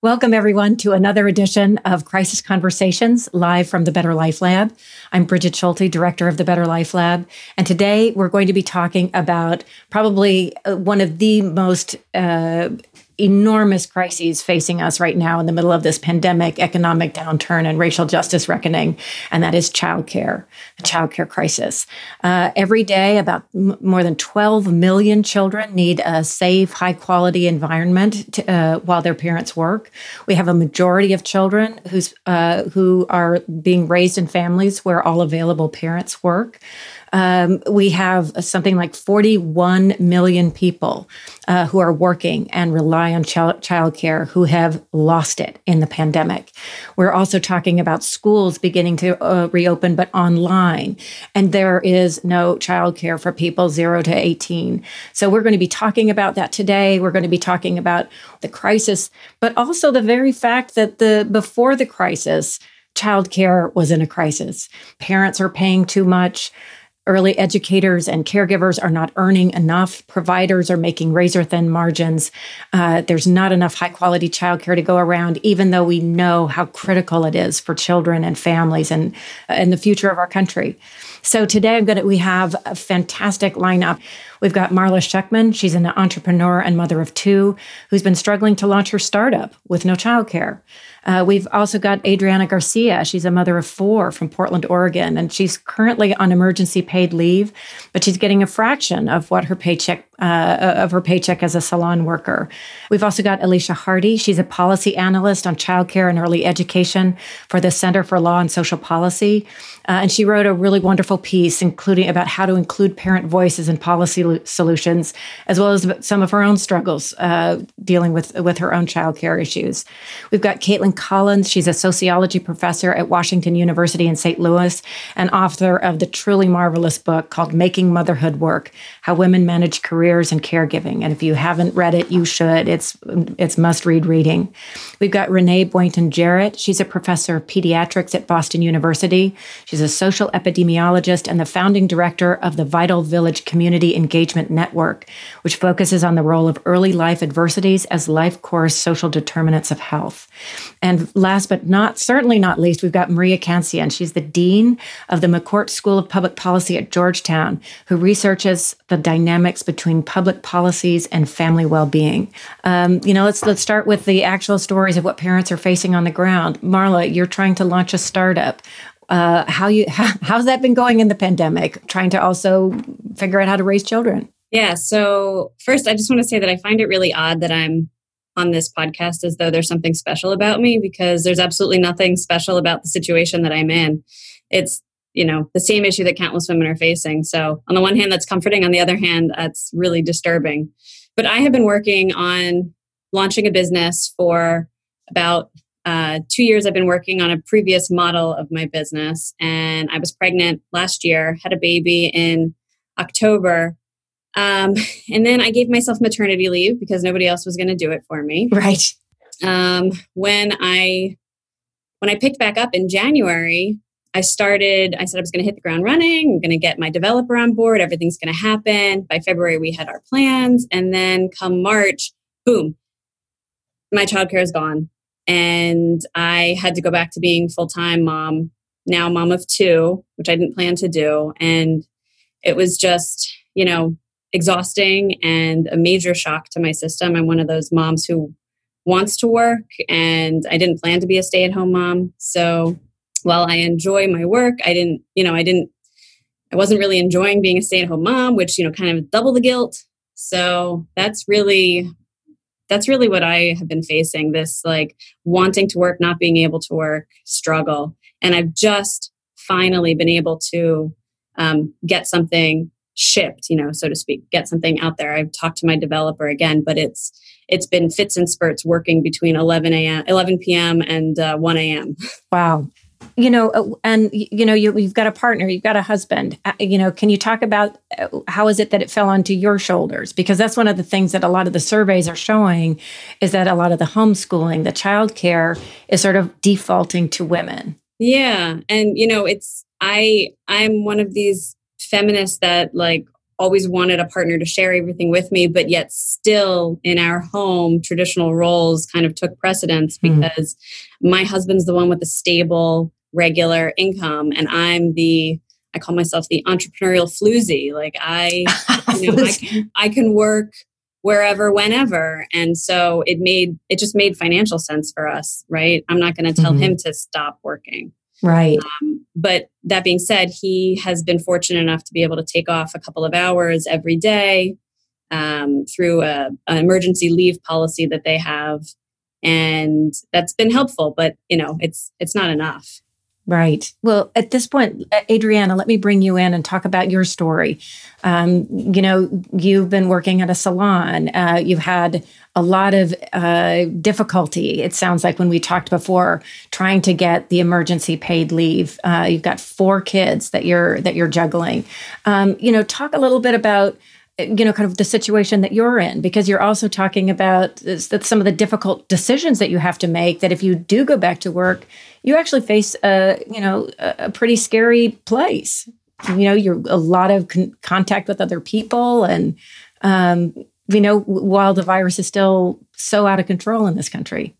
Welcome, everyone, to another edition of Crisis Conversations live from the Better Life Lab. I'm Brigid Schulte, director of the Better Life Lab. And today we're going to be talking about probably uh, one of the most uh, enormous crises facing us right now in the middle of this pandemic, economic downturn, and racial justice reckoning, and that is childcare, the childcare crisis. Uh, every day, about m- more than 12 million children need a safe, high quality environment to, uh, while their parents work. We have a majority of children who's, uh, who are being raised in families where all available parents work. Um, we have something like 41 million people uh, who are working and rely on child childcare who have lost it in the pandemic. We're also talking about schools beginning to uh, reopen, but online, and there is no childcare for people zero to 18. So we're going to be talking about that today. We're going to be talking about the crisis, but also the very fact that the before the crisis, childcare was in a crisis. Parents are paying too much. Early educators and caregivers are not earning enough. Providers are making razor thin margins. Uh, there's not enough high quality childcare to go around, even though we know how critical it is for children and families and, and the future of our country. So today I'm going to, we have a fantastic lineup. We've got Marla Schuckman. She's an entrepreneur and mother of two who's been struggling to launch her startup with no childcare. Uh, we've also got Adriana Garcia. She's a mother of four from Portland, Oregon, and she's currently on emergency paid leave, but she's getting a fraction of what her paycheck uh, of her paycheck as a salon worker. We've also got Alicia Hardy. She's a policy analyst on childcare and early education for the Center for Law and Social Policy, uh, and she wrote a really wonderful piece, including about how to include parent voices in policy lo- solutions, as well as some of her own struggles uh, dealing with with her own childcare issues. We've got Caitlyn Collins. She's a sociology professor at Washington University in St. Louis and author of the truly marvelous book called "Making Motherhood Work: How Women Manage Careers." Careers and caregiving. And if you haven't read it, you should. It's it's must read reading. We've got Renee Boynton Jarrett. She's a professor of pediatrics at Boston University. She's a social epidemiologist and the founding director of the Vital Village Community Engagement Network, which focuses on the role of early life adversities as life course social determinants of health. And last but not certainly not least, we've got Maria Cancian. She's the dean of the McCourt School of Public Policy at Georgetown, who researches the dynamics between public policies and family well-being. Um, you know, let's let's start with the actual stories of what parents are facing on the ground. Marla, you're trying to launch a startup. Uh, how you how, how's that been going in the pandemic? Trying to also figure out how to raise children. Yeah. So first, I just want to say that I find it really odd that I'm on this podcast as though there's something special about me because there's absolutely nothing special about the situation that I'm in. It's you know the same issue that countless women are facing. So on the one hand that's comforting. On the other hand that's really disturbing. But i have been working on launching a business for about uh, two years. I've been working on a previous model of my business and i was pregnant last year had a baby in october. Um, and then i gave myself maternity leave because nobody else was going to do it for me. Right. Um, when i when i picked back up in january I started, I said I was going to hit the ground running. I'm going to get my developer on board. Everything's going to happen. By February, we had our plans. And then come March, boom, my childcare is gone. And I had to go back to being full time mom, now mom of two, which I didn't plan to do. And it was just, you know, exhausting and a major shock to my system. I'm one of those moms who wants to work and I didn't plan to be a stay at home mom. So while I enjoy my work, I didn't, you know, I didn't, I wasn't really enjoying being a stay at home mom, which, you know, kind of double the guilt. So that's really, that's really what I have been facing this like wanting to work, not being able to work struggle. And I've just finally been able to um, get something shipped, you know, so to speak, get something out there. I've talked to my developer again, but it's, it's been fits and spurts working between 11 a.m., 11 p.m. and uh, 1 a.m. Wow you know uh, and you know you, have got a partner you've got a husband uh, you know can you talk about uh, how is it that it fell onto your shoulders because that's one of the things that a lot of the surveys are showing is that a lot of the homeschooling the child care is sort of defaulting to women yeah and you know it's i i'm one of these feminists that like always wanted a partner to share everything with me, but yet still in our home, traditional roles kind of took precedence mm. because my husband's the one with the stable, regular income, and I'm the I call myself the entrepreneurial floozy. Like I, you know, I can, I can work wherever, whenever, and so it made it just made financial sense for us, right? I'm not going to tell mm-hmm. him to stop working. Right. Um, but that being said, he has been fortunate enough to be able to take off a couple of hours every day um, through a, an emergency leave policy that they have, and that's been helpful. But you know, it's it's not enough. Right. Well, at this point, Adriana, let me bring you in and talk about your story. Um, you know, you've been working at a salon. Uh, you've had a lot of uh, difficulty. It sounds like when we talked before, trying to get the emergency paid leave. Uh, you've got four kids that you're that you're juggling. Um, you know, talk a little bit about you know, kind of the situation that you're in, because you're also talking about some of the difficult decisions that you have to make. That if you do go back to work, you actually face a, you know, a pretty scary place. You know, you're a lot of con- contact with other people, and um, you know, while the virus is still so out of control in this country.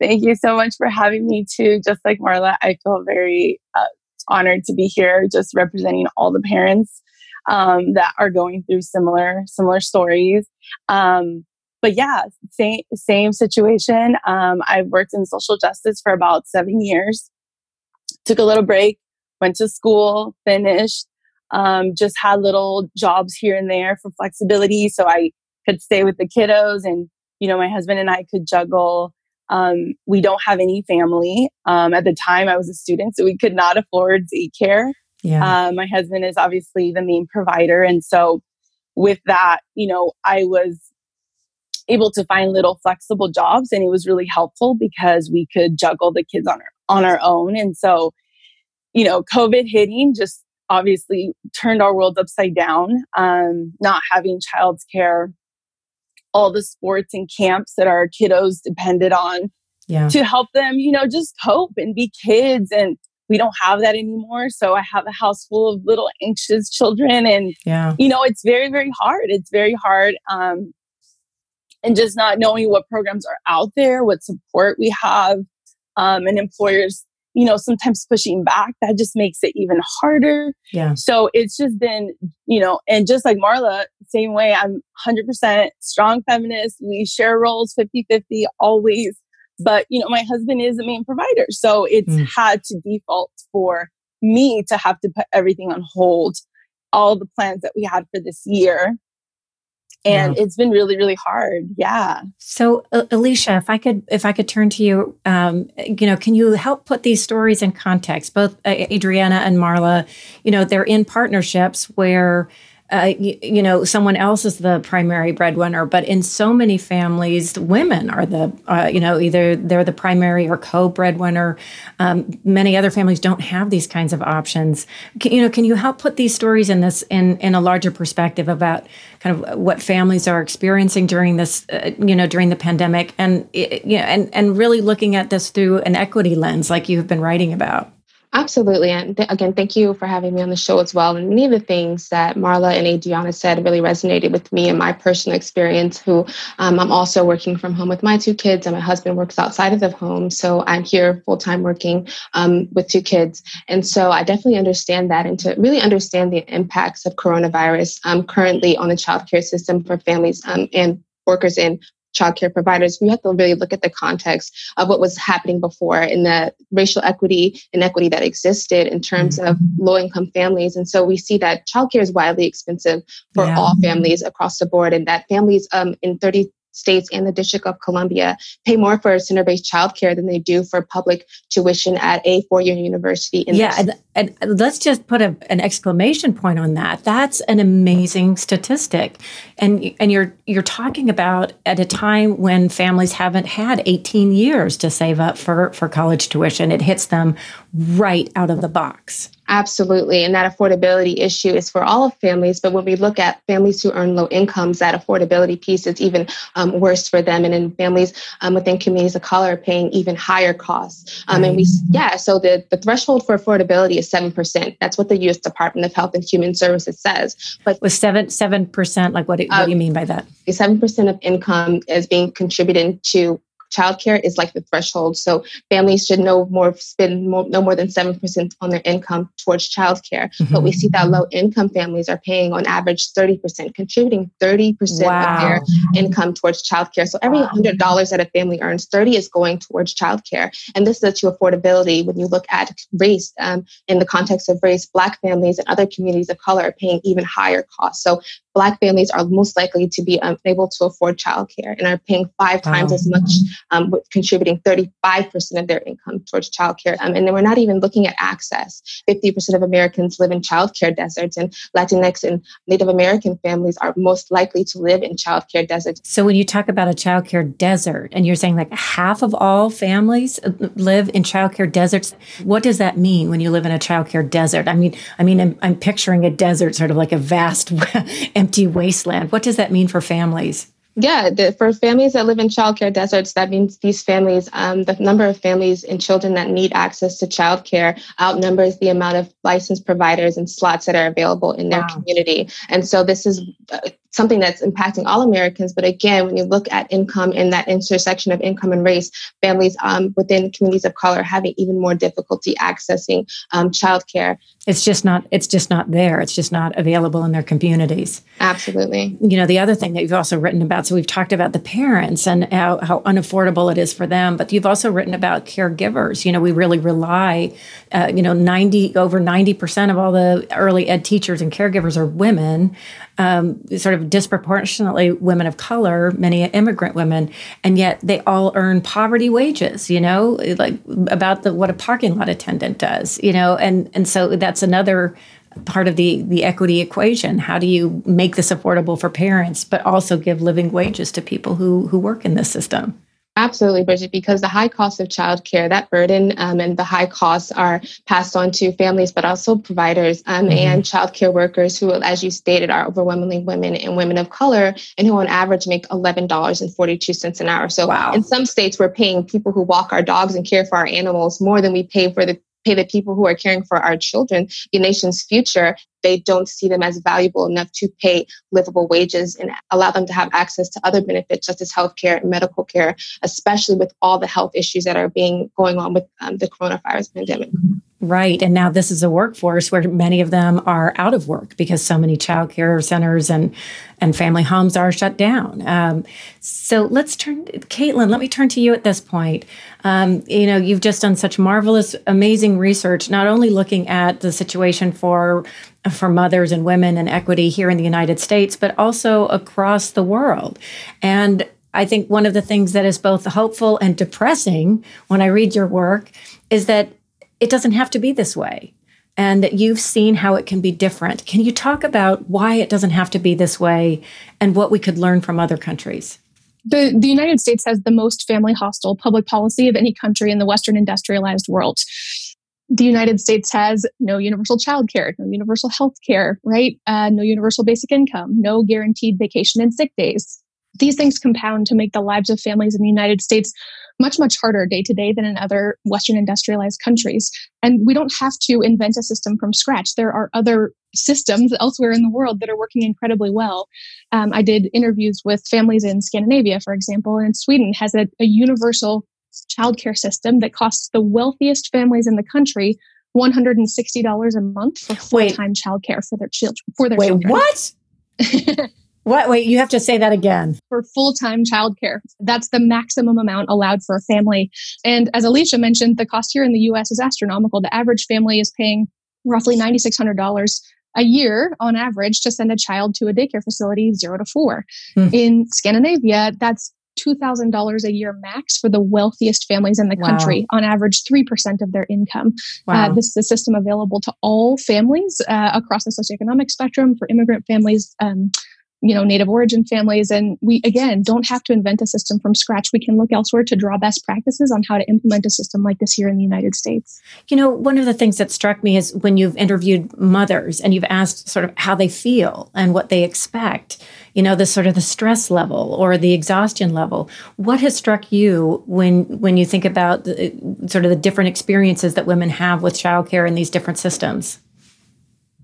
Thank you so much for having me too. Just like Marla, I feel very uh, honored to be here, just representing all the parents um, that are going through similar similar stories. Um, but yeah, same same situation. Um, I've worked in social justice for about seven years. Took a little break, went to school, finished. Um, just had little jobs here and there for flexibility, so I could stay with the kiddos, and you know, my husband and I could juggle. Um, we don't have any family. Um, at the time, I was a student, so we could not afford daycare. Yeah. Uh, my husband is obviously the main provider. And so with that, you know, I was able to find little flexible jobs and it was really helpful because we could juggle the kids on our on our own. And so, you know, COVID hitting just obviously turned our world upside down. Um, not having child's care, all the sports and camps that our kiddos depended on yeah. to help them, you know, just cope and be kids and we don't have that anymore. So I have a house full of little anxious children. And, yeah. you know, it's very, very hard. It's very hard. Um, and just not knowing what programs are out there, what support we have, um, and employers, you know, sometimes pushing back, that just makes it even harder. Yeah. So it's just been, you know, and just like Marla, same way, I'm 100% strong feminist. We share roles 50 50 always. But, you know, my husband is the main provider. So it's mm. had to default for me to have to put everything on hold, all the plans that we had for this year. And yeah. it's been really, really hard. Yeah. So, uh, Alicia, if I could, if I could turn to you, um, you know, can you help put these stories in context? Both uh, Adriana and Marla, you know, they're in partnerships where uh, you, you, know, someone else is the primary breadwinner. But in so many families, women are the, uh, you know, either they're the primary or co-breadwinner. Um, many other families don't have these kinds of options. Can, you know, can you help put these stories in this in in a larger perspective about kind of what families are experiencing during this, uh, you know, during the pandemic, and you know, and and really looking at this through an equity lens, like you've been writing about. Absolutely. And th- again, thank you for having me on the show as well. And many of the things that Marla and Adriana said really resonated with me and my personal experience, who um, I'm also working from home with my two kids, and my husband works outside of the home. So I'm here full time working um, with two kids. And so I definitely understand that. And to really understand the impacts of coronavirus um, currently on the childcare system for families um, and workers in childcare providers, we have to really look at the context of what was happening before in the racial equity inequity that existed in terms mm-hmm. of low income families. And so we see that childcare is widely expensive for yeah. all families across the board, and that families um, in 30 states and the District of Columbia pay more for center based childcare than they do for public tuition at a four year university. In yeah, and, and, let's just put a, an exclamation point on that. That's an amazing statistic, and and you're you're talking about at a time when families haven't had 18 years to save up for for college tuition. It hits them right out of the box. Absolutely. And that affordability issue is for all of families. But when we look at families who earn low incomes, that affordability piece is even um, worse for them. And in families um, within communities of color are paying even higher costs. Um, and we, yeah, so the, the threshold for affordability is 7%. That's what the U.S. Department of Health and Human Services says. But with 7, 7%, like what, do, what do you um, mean by that? 7% of income is being contributed to childcare is like the threshold. So families should no more spend more, no more than 7% on their income towards childcare. Mm-hmm. But we see that low income families are paying on average 30%, contributing 30% wow. of their income towards childcare. So every $100 that a family earns, 30 is going towards childcare. And this is to affordability when you look at race um, in the context of race, Black families and other communities of color are paying even higher costs. So Black families are most likely to be unable to afford childcare and are paying five times wow. as much, um, contributing 35% of their income towards childcare. Um, and then we're not even looking at access. 50% of Americans live in childcare deserts, and Latinx and Native American families are most likely to live in childcare deserts. So when you talk about a childcare desert, and you're saying like half of all families uh, live in childcare deserts, what does that mean when you live in a childcare desert? I mean, I mean, I'm, I'm picturing a desert, sort of like a vast empty wasteland. What does that mean for families? Yeah, the, for families that live in childcare deserts, that means these families, um, the number of families and children that need access to childcare outnumbers the amount of licensed providers and slots that are available in their wow. community. And so this is uh, something that's impacting all Americans. But again, when you look at income and that intersection of income and race, families um, within communities of color having even more difficulty accessing um, childcare. It's just not. It's just not there. It's just not available in their communities. Absolutely. You know, the other thing that you've also written about. So we've talked about the parents and how how unaffordable it is for them, but you've also written about caregivers. You know, we really rely. Uh, you know, ninety over ninety percent of all the early ed teachers and caregivers are women um, sort of disproportionately women of color, many immigrant women, and yet they all earn poverty wages. You know, like about the what a parking lot attendant does. You know, and and so that's another part of the the equity equation. How do you make this affordable for parents, but also give living wages to people who who work in this system? Absolutely, Brigid, because the high cost of childcare, that burden um, and the high costs are passed on to families, but also providers um, mm-hmm. and childcare workers who, as you stated, are overwhelmingly women and women of color and who on average make $11.42 an hour. So wow. in some states, we're paying people who walk our dogs and care for our animals more than we pay for the pay the people who are caring for our children, the nation's future, they don't see them as valuable enough to pay livable wages and allow them to have access to other benefits such as healthcare and medical care, especially with all the health issues that are being going on with um, the coronavirus pandemic. Right. And now this is a workforce where many of them are out of work because so many childcare centers and, and family homes are shut down. Um, so let's turn, Caitlyn, let me turn to you at this point. Um, you know, you've just done such marvelous, amazing research, not only looking at the situation for for mothers and women and equity here in the United States, but also across the world. And I think one of the things that is both hopeful and depressing when I read your work is that it doesn't have to be this way and that you've seen how it can be different. Can you talk about why it doesn't have to be this way and what we could learn from other countries? The, the United States has the most family hostile public policy of any country in the Western industrialized world the United States has no universal child care, no universal health care, right? Uh, no universal basic income, no guaranteed vacation and sick days. These things compound to make the lives of families in the United States much, much harder day to day than in other Western industrialized countries. And we don't have to invent a system from scratch. There are other systems elsewhere in the world that are working incredibly well. Um, I did interviews with families in Scandinavia, for example, and Sweden has a, a universal childcare system that costs the wealthiest families in the country $160 a month for full-time childcare for their children for their wait, children. What? what? Wait, you have to say that again. For full-time childcare. That's the maximum amount allowed for a family. And as Alicia mentioned, the cost here in the US is astronomical. The average family is paying roughly $9600 a year on average to send a child to a daycare facility 0 to 4. Hmm. In Scandinavia, that's $2,000 a year max for the wealthiest families in the wow. country, on average 3% of their income. Uh, wow. Uh, this is a system available to all families uh, across the socioeconomic spectrum for immigrant families. Um, you know native origin families and we again don't have to invent a system from scratch we can look elsewhere to draw best practices on how to implement a system like this here in the united states you know one of the things that struck me is when you've interviewed mothers and you've asked sort of how they feel and what they expect you know the sort of the stress level or the exhaustion level what has struck you when when you think about the, sort of the different experiences that women have with childcare in these different systems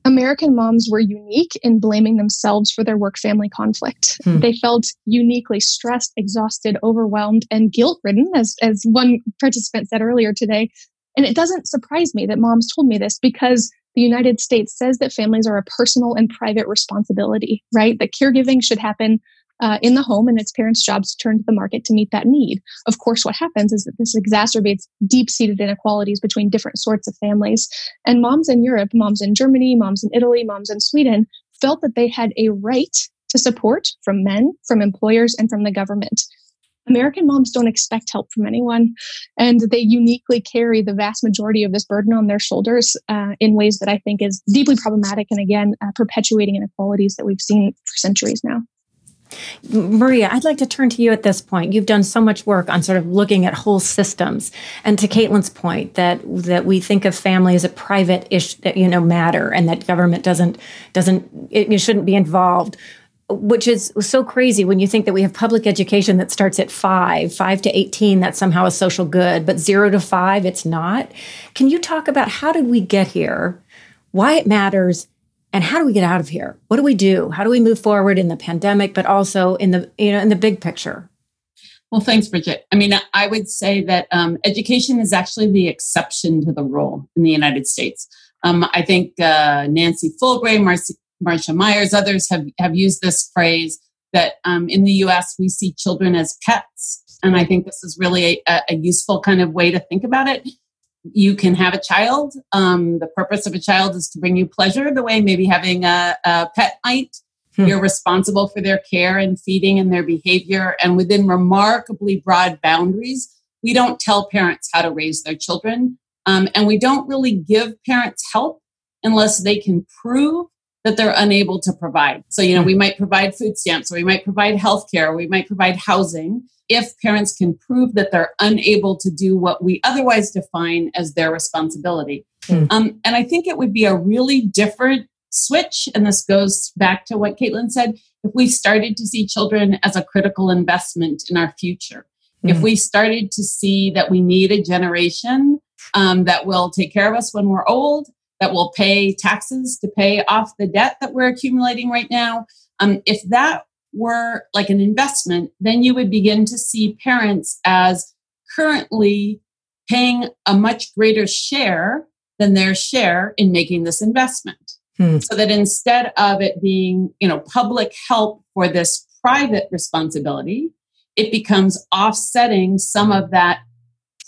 American moms were unique in blaming themselves for their work family conflict. Hmm. They felt uniquely stressed, exhausted, overwhelmed, and guilt ridden, as, as one participant said earlier today. And it doesn't surprise me that moms told me this because the United States says that families are a personal and private responsibility, right? That caregiving should happen uh, in the home and its parents' jobs to turn to the market to meet that need. Of course, what happens is that this exacerbates deep seated inequalities between different sorts of families. And moms in Europe, moms in Germany, moms in Italy, moms in Sweden felt that they had a right to support from men, from employers, and from the government. American moms don't expect help from anyone, and they uniquely carry the vast majority of this burden on their shoulders uh, in ways that I think is deeply problematic and again uh, perpetuating inequalities that we've seen for centuries now. Maria, I'd like to turn to you at this point. You've done so much work on sort of looking at whole systems, and to Caitlyn's point that that we think of family as a private ish, you know, matter, and that government doesn't doesn't it, it shouldn't be involved. Which is so crazy when you think that we have public education that starts at five, five to 18, that's somehow a social good, but zero to five, it's not. Can you talk about how did we get here, why it matters, and how do we get out of here? What do we do? How do we move forward in the pandemic but also in the you know in the big picture? Well thanks brigid. I mean i would say that um, education is actually the exception to the rule in the united states. Um, i think uh, nancy Folbre, Marcy, marcia meyers others have, have used this phrase that um, in the us we see children as pets and i think this is really a, a useful kind of way to think about it you can have a child. Um, the purpose of a child is to bring you pleasure, the way maybe having a, a pet might. Hmm. You're responsible for their care and feeding and their behavior. And within remarkably broad boundaries, we don't tell parents how to raise their children. Um, and we don't really give parents help unless they can prove that they're unable to provide. So, you know, we might provide food stamps or we might provide health care, we might provide housing if parents can prove that they're unable to do what we otherwise define as their responsibility. Mm. Um, and I think it would be a really different switch. And this goes back to what Caitlyn said if we started to see children as a critical investment in our future, mm. if hmm. we started to see that we need a generation um, that will take care of us when we're old, that will pay taxes to pay off the debt that we're accumulating right now. Um, if that were like an investment, then you would begin to see parents as currently paying a much greater share than their share in making this investment. Hmm. So that instead of it being, you know, public help for this private responsibility, it becomes offsetting some of that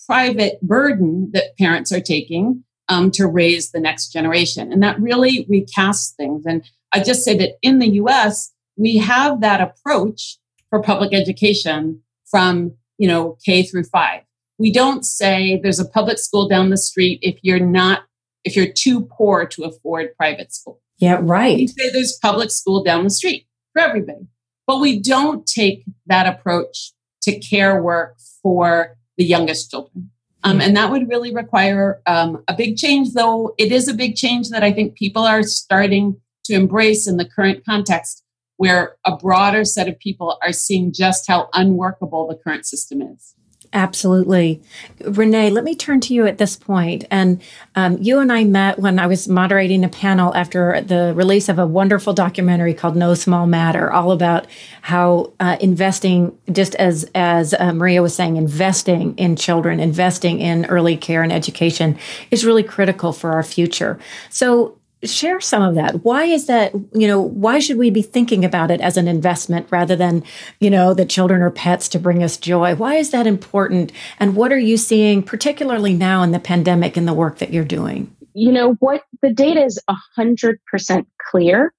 private burden that parents are taking um, to raise the next generation. And that really recasts things. And I just say that in the US, we have that approach for public education from you know k through five. We don't say there's a public school down the street if you're not if you're too poor to afford private school. Yeah right. We say there's public school down the street for everybody. But we don't take that approach to care work for the youngest children um, and that would really require um, a big change though it is a big change that i think people are starting to embrace in the current context where a broader set of people are seeing just how unworkable the current system is. Absolutely. Renee, let me turn to you at this point. And um, you and I met when I was moderating a panel after the release of a wonderful documentary called No Small Matter, all about how uh, investing, just as, as uh, Maria was saying, investing in children, investing in early care and education is really critical for our future. So share some of that. Why is that you know why should we be thinking about it as an investment rather than you know the children or pets to bring us joy? Why is that important? And what are you seeing particularly now in the pandemic in the work that you're doing? You know what? The data is 100% clear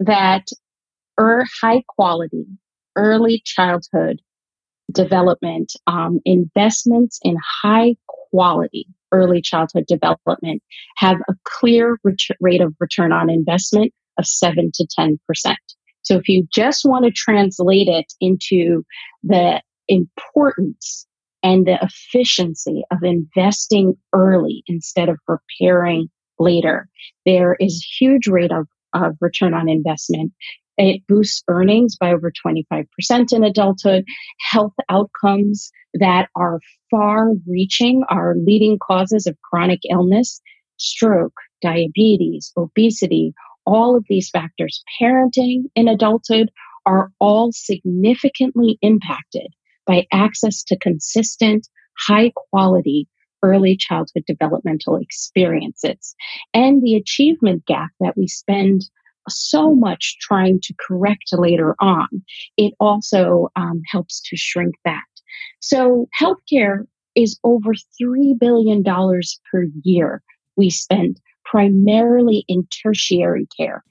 that er, high quality early childhood development um, investments in high quality early childhood development have a clear ret- rate of return on investment of 7 to 10%. So if you just want to translate it into the importance and the efficiency of investing early instead of preparing later, there is huge rate of, of return on investment. It boosts earnings by over 25% in adulthood. Health outcomes that are far reaching are leading causes of chronic illness, stroke, diabetes, obesity, all of these factors, parenting in adulthood, are all significantly impacted by access to consistent, high quality early childhood developmental experiences and the achievement gap that we spend so much trying to correct later on. It also um, helps to shrink that. So, healthcare is over $3 billion per year we spend primarily in tertiary care.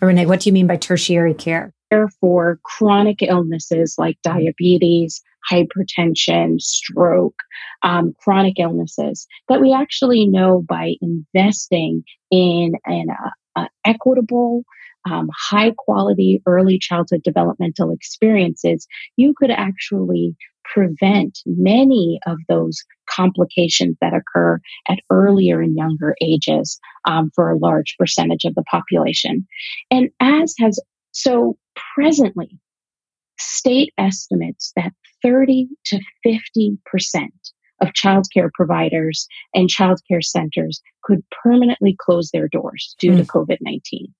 Renee, what do you mean by tertiary care? Care for chronic illnesses like diabetes, hypertension, stroke, um, chronic illnesses that we actually know by investing in an uh, uh, equitable, um, high quality early childhood developmental experiences, you could actually prevent many of those complications that occur at earlier and younger ages um, for a large percentage of the population. And as has so presently, state estimates that 30 to 50 percent of childcare providers and childcare centers could permanently close their doors due mm. to hmm. COVID 19.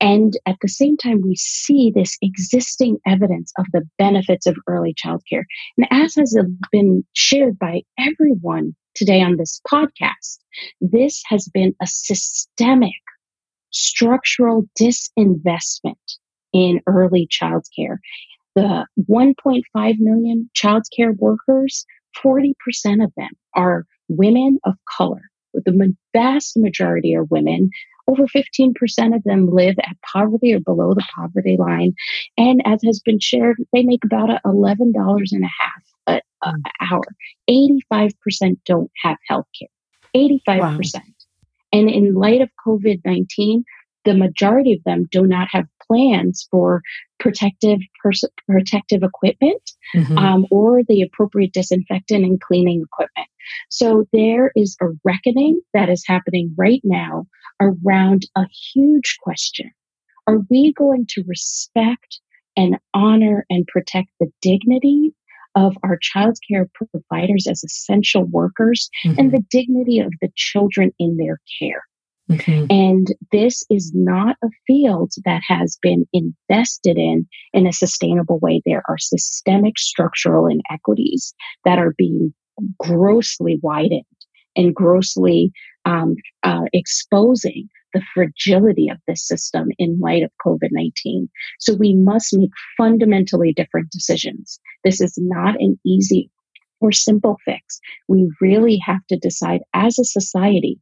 And at the same time, we see this existing evidence of the benefits of early childcare. And as has been shared by everyone today on this podcast, this has been a systemic structural disinvestment in early childcare. The 1.5 million childcare workers, 40% of them are women of color. But the vast majority are women over 15% of them live at poverty or below the poverty line. And as has been shared, they make about $11 and a half an hour. 85% don't have health care. 85%. Wow. And in light of COVID 19, the majority of them do not have plans for protective pers- protective equipment mm-hmm. um, or the appropriate disinfectant and cleaning equipment. So there is a reckoning that is happening right now around a huge question. Are we going to respect and honor and protect the dignity of our child care providers as essential workers mm-hmm. and the dignity of the children in their care? Mm-hmm. And this is not a field that has been invested in in a sustainable way. There are systemic structural inequities that are being grossly widened and grossly um, uh, exposing the fragility of this system in light of COVID 19. So we must make fundamentally different decisions. This is not an easy or simple fix. We really have to decide as a society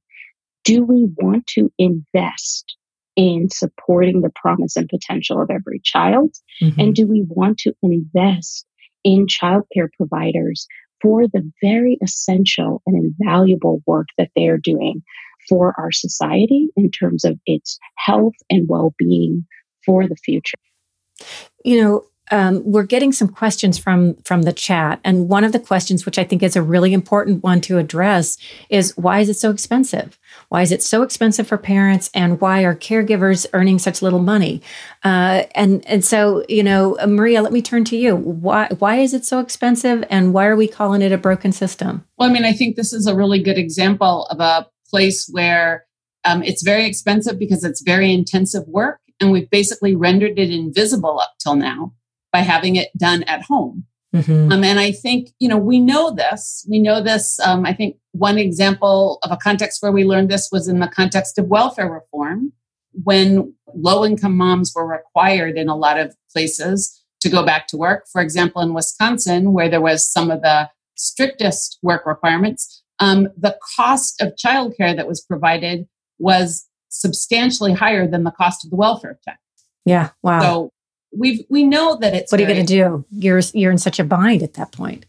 do we want to invest in supporting the promise and potential of every child? Mm-hmm. And do we want to invest in childcare providers for the very essential and invaluable work that they are doing for our society in terms of its health and well being for the future? You know, um, we're getting some questions from from the chat, and one of the questions, which I think is a really important one to address, is why is it so expensive? Why is it so expensive for parents, and why are caregivers earning such little money? Uh, and and so, you know, Maria, let me turn to you. Why why is it so expensive, and why are we calling it a broken system? Well, I mean, I think this is a really good example of a place where um, it's very expensive because it's very intensive work, and we've basically rendered it invisible up till now by having it done at home. Mm-hmm. Um, and I think, you know, we know this. We know this. Um, I think one example of a context where we learned this was in the context of welfare reform, when low income moms were required in a lot of places to go back to work. For example, in Wisconsin, where there was some of the strictest work requirements, um, the cost of childcare that was provided was substantially higher than the cost of the welfare check. Yeah. Wow. So we we know that it's what are you going to do? You're you're in such a bind at that point.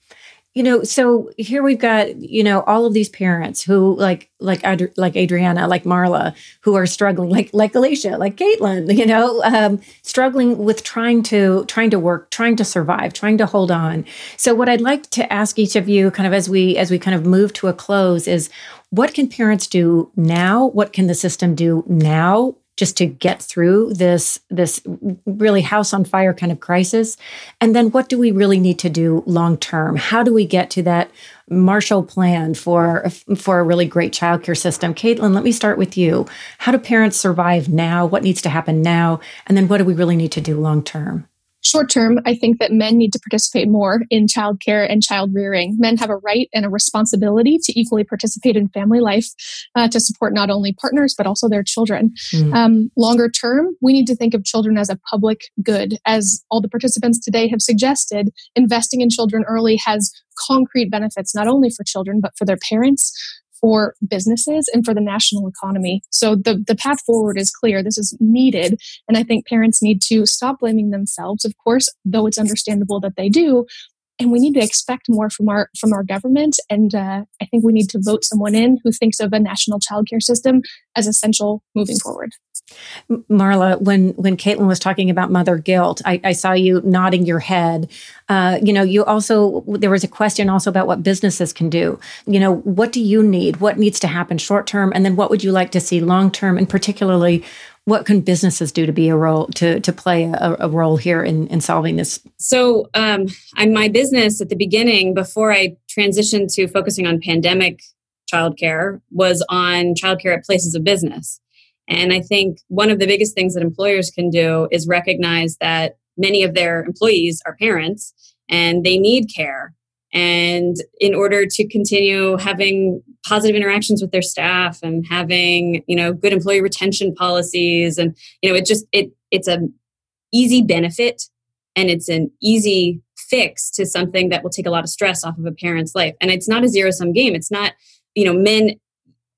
You know so here we've got you know all of these parents who like like like adriana like marla who are struggling like like alicia like caitlyn you know um, struggling with trying to trying to work trying to survive trying to hold on. So what i'd like to ask each of you kind of as we as we kind of move to a close is what can parents do now? What can the system do now just to get through this this really house on fire kind of crisis. And then what do we really need to do long term? How do we get to that marshall plan for for a really great childcare system? Caitlyn let me start with you. How do parents survive now? What needs to happen now? And then what do we really need to do long term Short term, I think that men need to participate more in childcare and child rearing. Men have a right and a responsibility to equally participate in family life uh, to support not only partners, but also their children. Mm. Um, longer term, we need to think of children as a public good. As all the participants today have suggested, investing in children early has concrete benefits not only for children, but for their parents, for businesses and for the national economy. So the, the path forward is clear. This is needed. And I think parents need to stop blaming themselves, of course, though it's understandable that they do. And we need to expect more from our from our government. And uh, I think we need to vote someone in who thinks of a national childcare system as essential moving forward. Marla, when when Caitlyn was talking about mother guilt, I, I saw you nodding your head. Uh, you know, you also there was a question also about what businesses can do. You know, what do you need? What needs to happen short term, and then what would you like to see long term, and particularly what can businesses do to be a role to to play a, a role here in in solving this so um i'm my business at the beginning before i transitioned to focusing on pandemic childcare was on childcare at places of business and I think one of the biggest things that employers can do is recognize that many of their employees are parents and they need care. And in order to continue having positive interactions with their staff and having, you know, good employee retention policies and, you know, it just it it's a easy benefit and it's an easy fix to something that will take a lot of stress off of a parent's life. And it's not a zero sum game. It's not, you know, men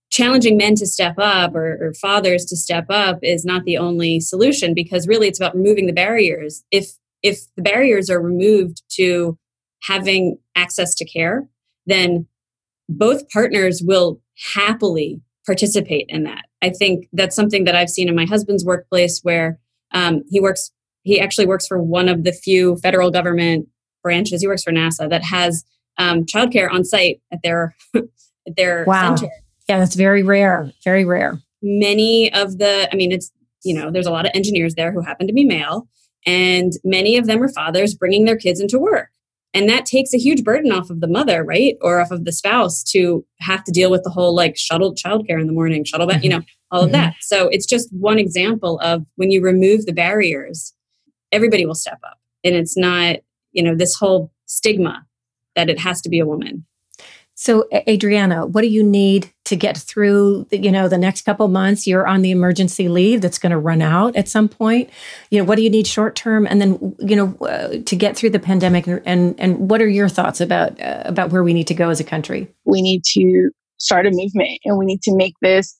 challenging men to step up or, or, fathers to step up is not the only solution because really it's about removing the barriers if if the barriers are removed to having access to care then both partners will happily participate in that i think that's something that i've seen in my husband's workplace where um, he works he actually works for one of the few federal government branches he works for nasa that has um, childcare on site at their at their wow. center yeah, that's very rare. Very rare. Many of the, I mean, it's, you know, there's a lot of engineers there who happen to be male, and many of them are fathers bringing their kids into work. And that takes a huge burden off of the mother, right? Or off of the spouse to have to deal with the whole like shuttle childcare in the morning, shuttle back, mm-hmm. you know, all of mm-hmm. that. So it's just one example of when you remove the barriers, everybody will step up. And it's not, you know, this whole stigma that it has to be a woman. So, Adriana, what do you need to get through? You know, the next couple months. You're on the emergency leave that's going to run out at some point. You know, what do you need short term, and then you know uh, to get through the pandemic? And and what are your thoughts about uh, about where we need to go as a country? We need to start a movement, and we need to make this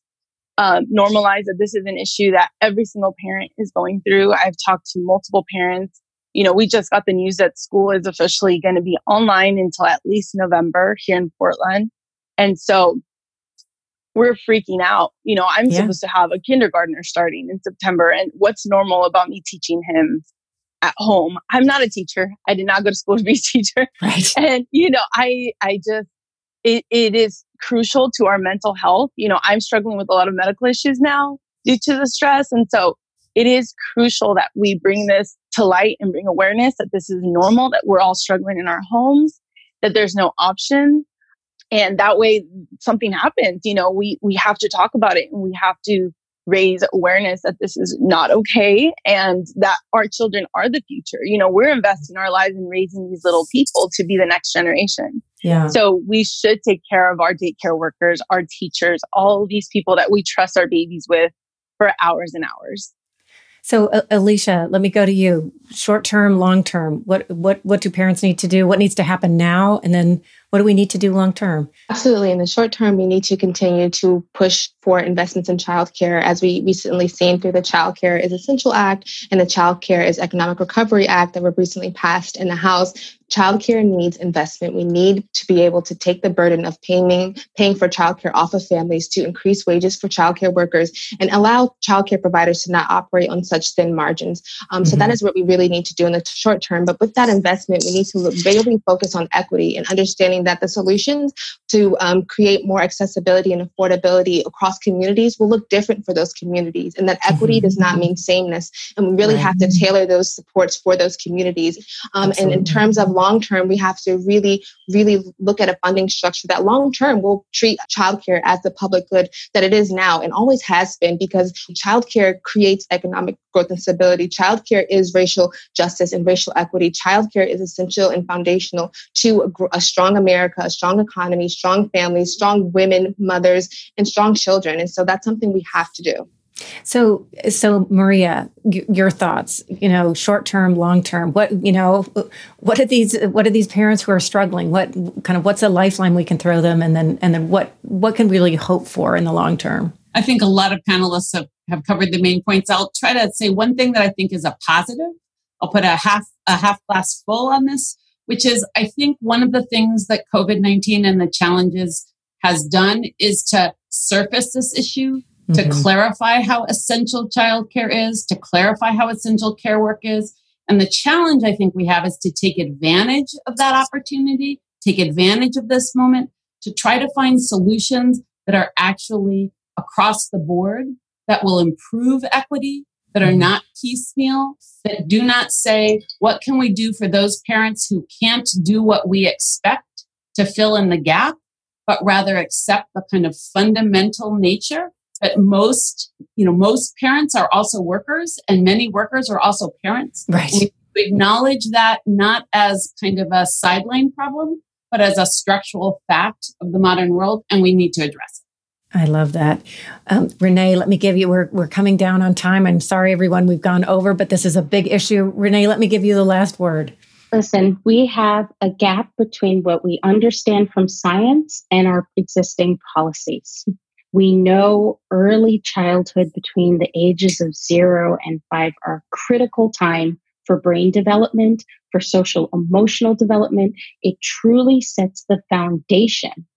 uh, normalize that this is an issue that every single parent is going through. I've talked to multiple parents you know, we just got the news that school is officially going to be online until at least November here in Portland. And so we're freaking out. You know, I'm yeah. supposed to have a kindergartner starting in September. And what's normal about me teaching him at home? I'm not a teacher. I did not go to school to be a teacher. Right. And, you know, I, I just, it, it is crucial to our mental health. You know, I'm struggling with a lot of medical issues now due to the stress. And so it is crucial that we bring this to light and bring awareness that this is normal, that we're all struggling in our homes, that there's no option. And that way something happens, you know, we, we have to talk about it and we have to raise awareness that this is not okay and that our children are the future. You know, we're investing our lives in raising these little people to be the next generation. Yeah. So we should take care of our daycare workers, our teachers, all these people that we trust our babies with for hours and hours. So, Alicia, let me go to you. Short term, long term. What what what do parents need to do? What needs to happen now? And then what do we need to do long term? Absolutely. In the short term, we need to continue to push for investments in childcare, as we recently seen through the Child Care is Essential Act and the Child Care is Economic Recovery Act that were recently passed in the House childcare needs investment. We need to be able to take the burden of paying paying for childcare off of families to increase wages for childcare workers and allow childcare providers to not operate on such thin margins. Um, mm-hmm. So that mm-hmm. what we really need to do in the short term. But with that investment, we need to really focus on equity and understanding that the solutions to um, create more accessibility and affordability across communities will look different for those communities, and that equity mm-hmm. does not mean sameness. And we really right. have to tailor those supports for those communities. Um, and in terms of long term, we have to really, really look at a funding structure that long term will treat childcare as the public good that it is now and always has been because childcare creates economic growth and stability. Childcare is racial justice and racial equity. Childcare is essential and foundational to a, a strong America, a strong economy, strong families, strong women, mothers, and strong children. And so that's something we have to do. So, so Maria, your thoughts? You know, short term, long term. What you know? What are these? What are these parents who are struggling? What kind of what's a lifeline we can throw them? And then, and then what what can we really hope for in the long term? I think a lot of panelists have, have covered the main points. I'll try to say one thing that I think is a positive. I'll put a half a half glass full on this, which is I think one of the things that COVID nineteen and the challenges has done is to surface this issue to mm-hmm. clarify how essential childcare is, to clarify how essential care work is. And the challenge I think we have is to take advantage of that opportunity, take advantage of this moment to try to find solutions that are actually across the board that will improve equity, that are mm-hmm. not piecemeal, that do not say, what can we do for those parents who can't do what we expect to fill in the gap, but rather accept the kind of fundamental nature but most you know most parents are also workers and many workers are also parents. Right. We acknowledge that not as kind of a sideline problem but as a structural fact of the modern world and we need to address it I love that. Um, Renee, let me give you, we're, we're coming down on time. I'm sorry, everyone, we've gone over, but this is a big issue. Renee, let me give you the last word. Listen, we have a gap between what we understand from science and our existing policies. We know early childhood between the ages of zero and five are critical time for brain development, for social emotional development. It truly sets the foundation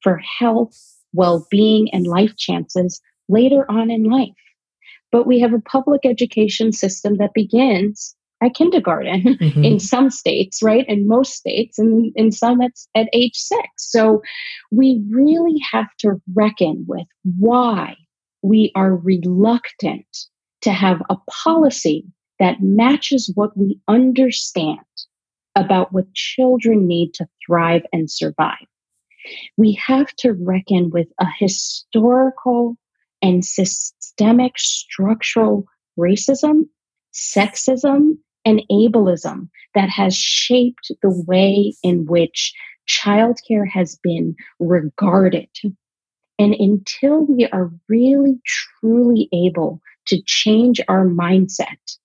for health, well being, and life chances later on in life. But we have a public education system that begins at kindergarten mm-hmm. in some states, right? In most states, and in some it's at age six. So we really have to reckon with why we are reluctant to have a policy that matches what we understand about what children need to thrive and survive. We have to reckon with a historical and systemic structural racism, sexism, and ableism that has shaped the way in which childcare has been regarded. And until we are really, truly able to change our mindset,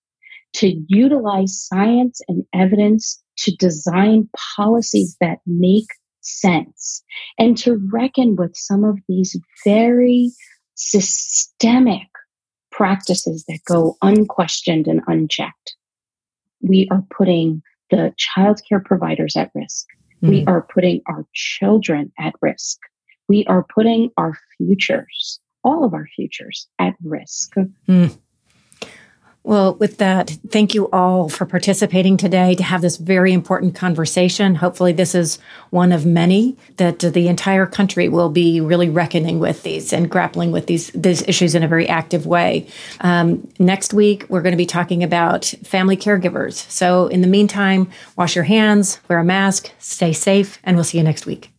to utilize science and evidence to design policies that make sense, and to reckon with some of these very systemic practices that go unquestioned and unchecked we are putting the childcare providers at risk. Mm. We are putting our children at risk. We are putting our futures, all of our futures, at risk. Mm. Well, with that, thank you all for participating today to have this very important conversation. Hopefully, this is one of many that the entire country will be really reckoning with these and grappling with these, these issues in a very active way. Um, next week, we're going to be talking about family caregivers. So, in the meantime, wash your hands, wear a mask, stay safe, and we'll see you next week.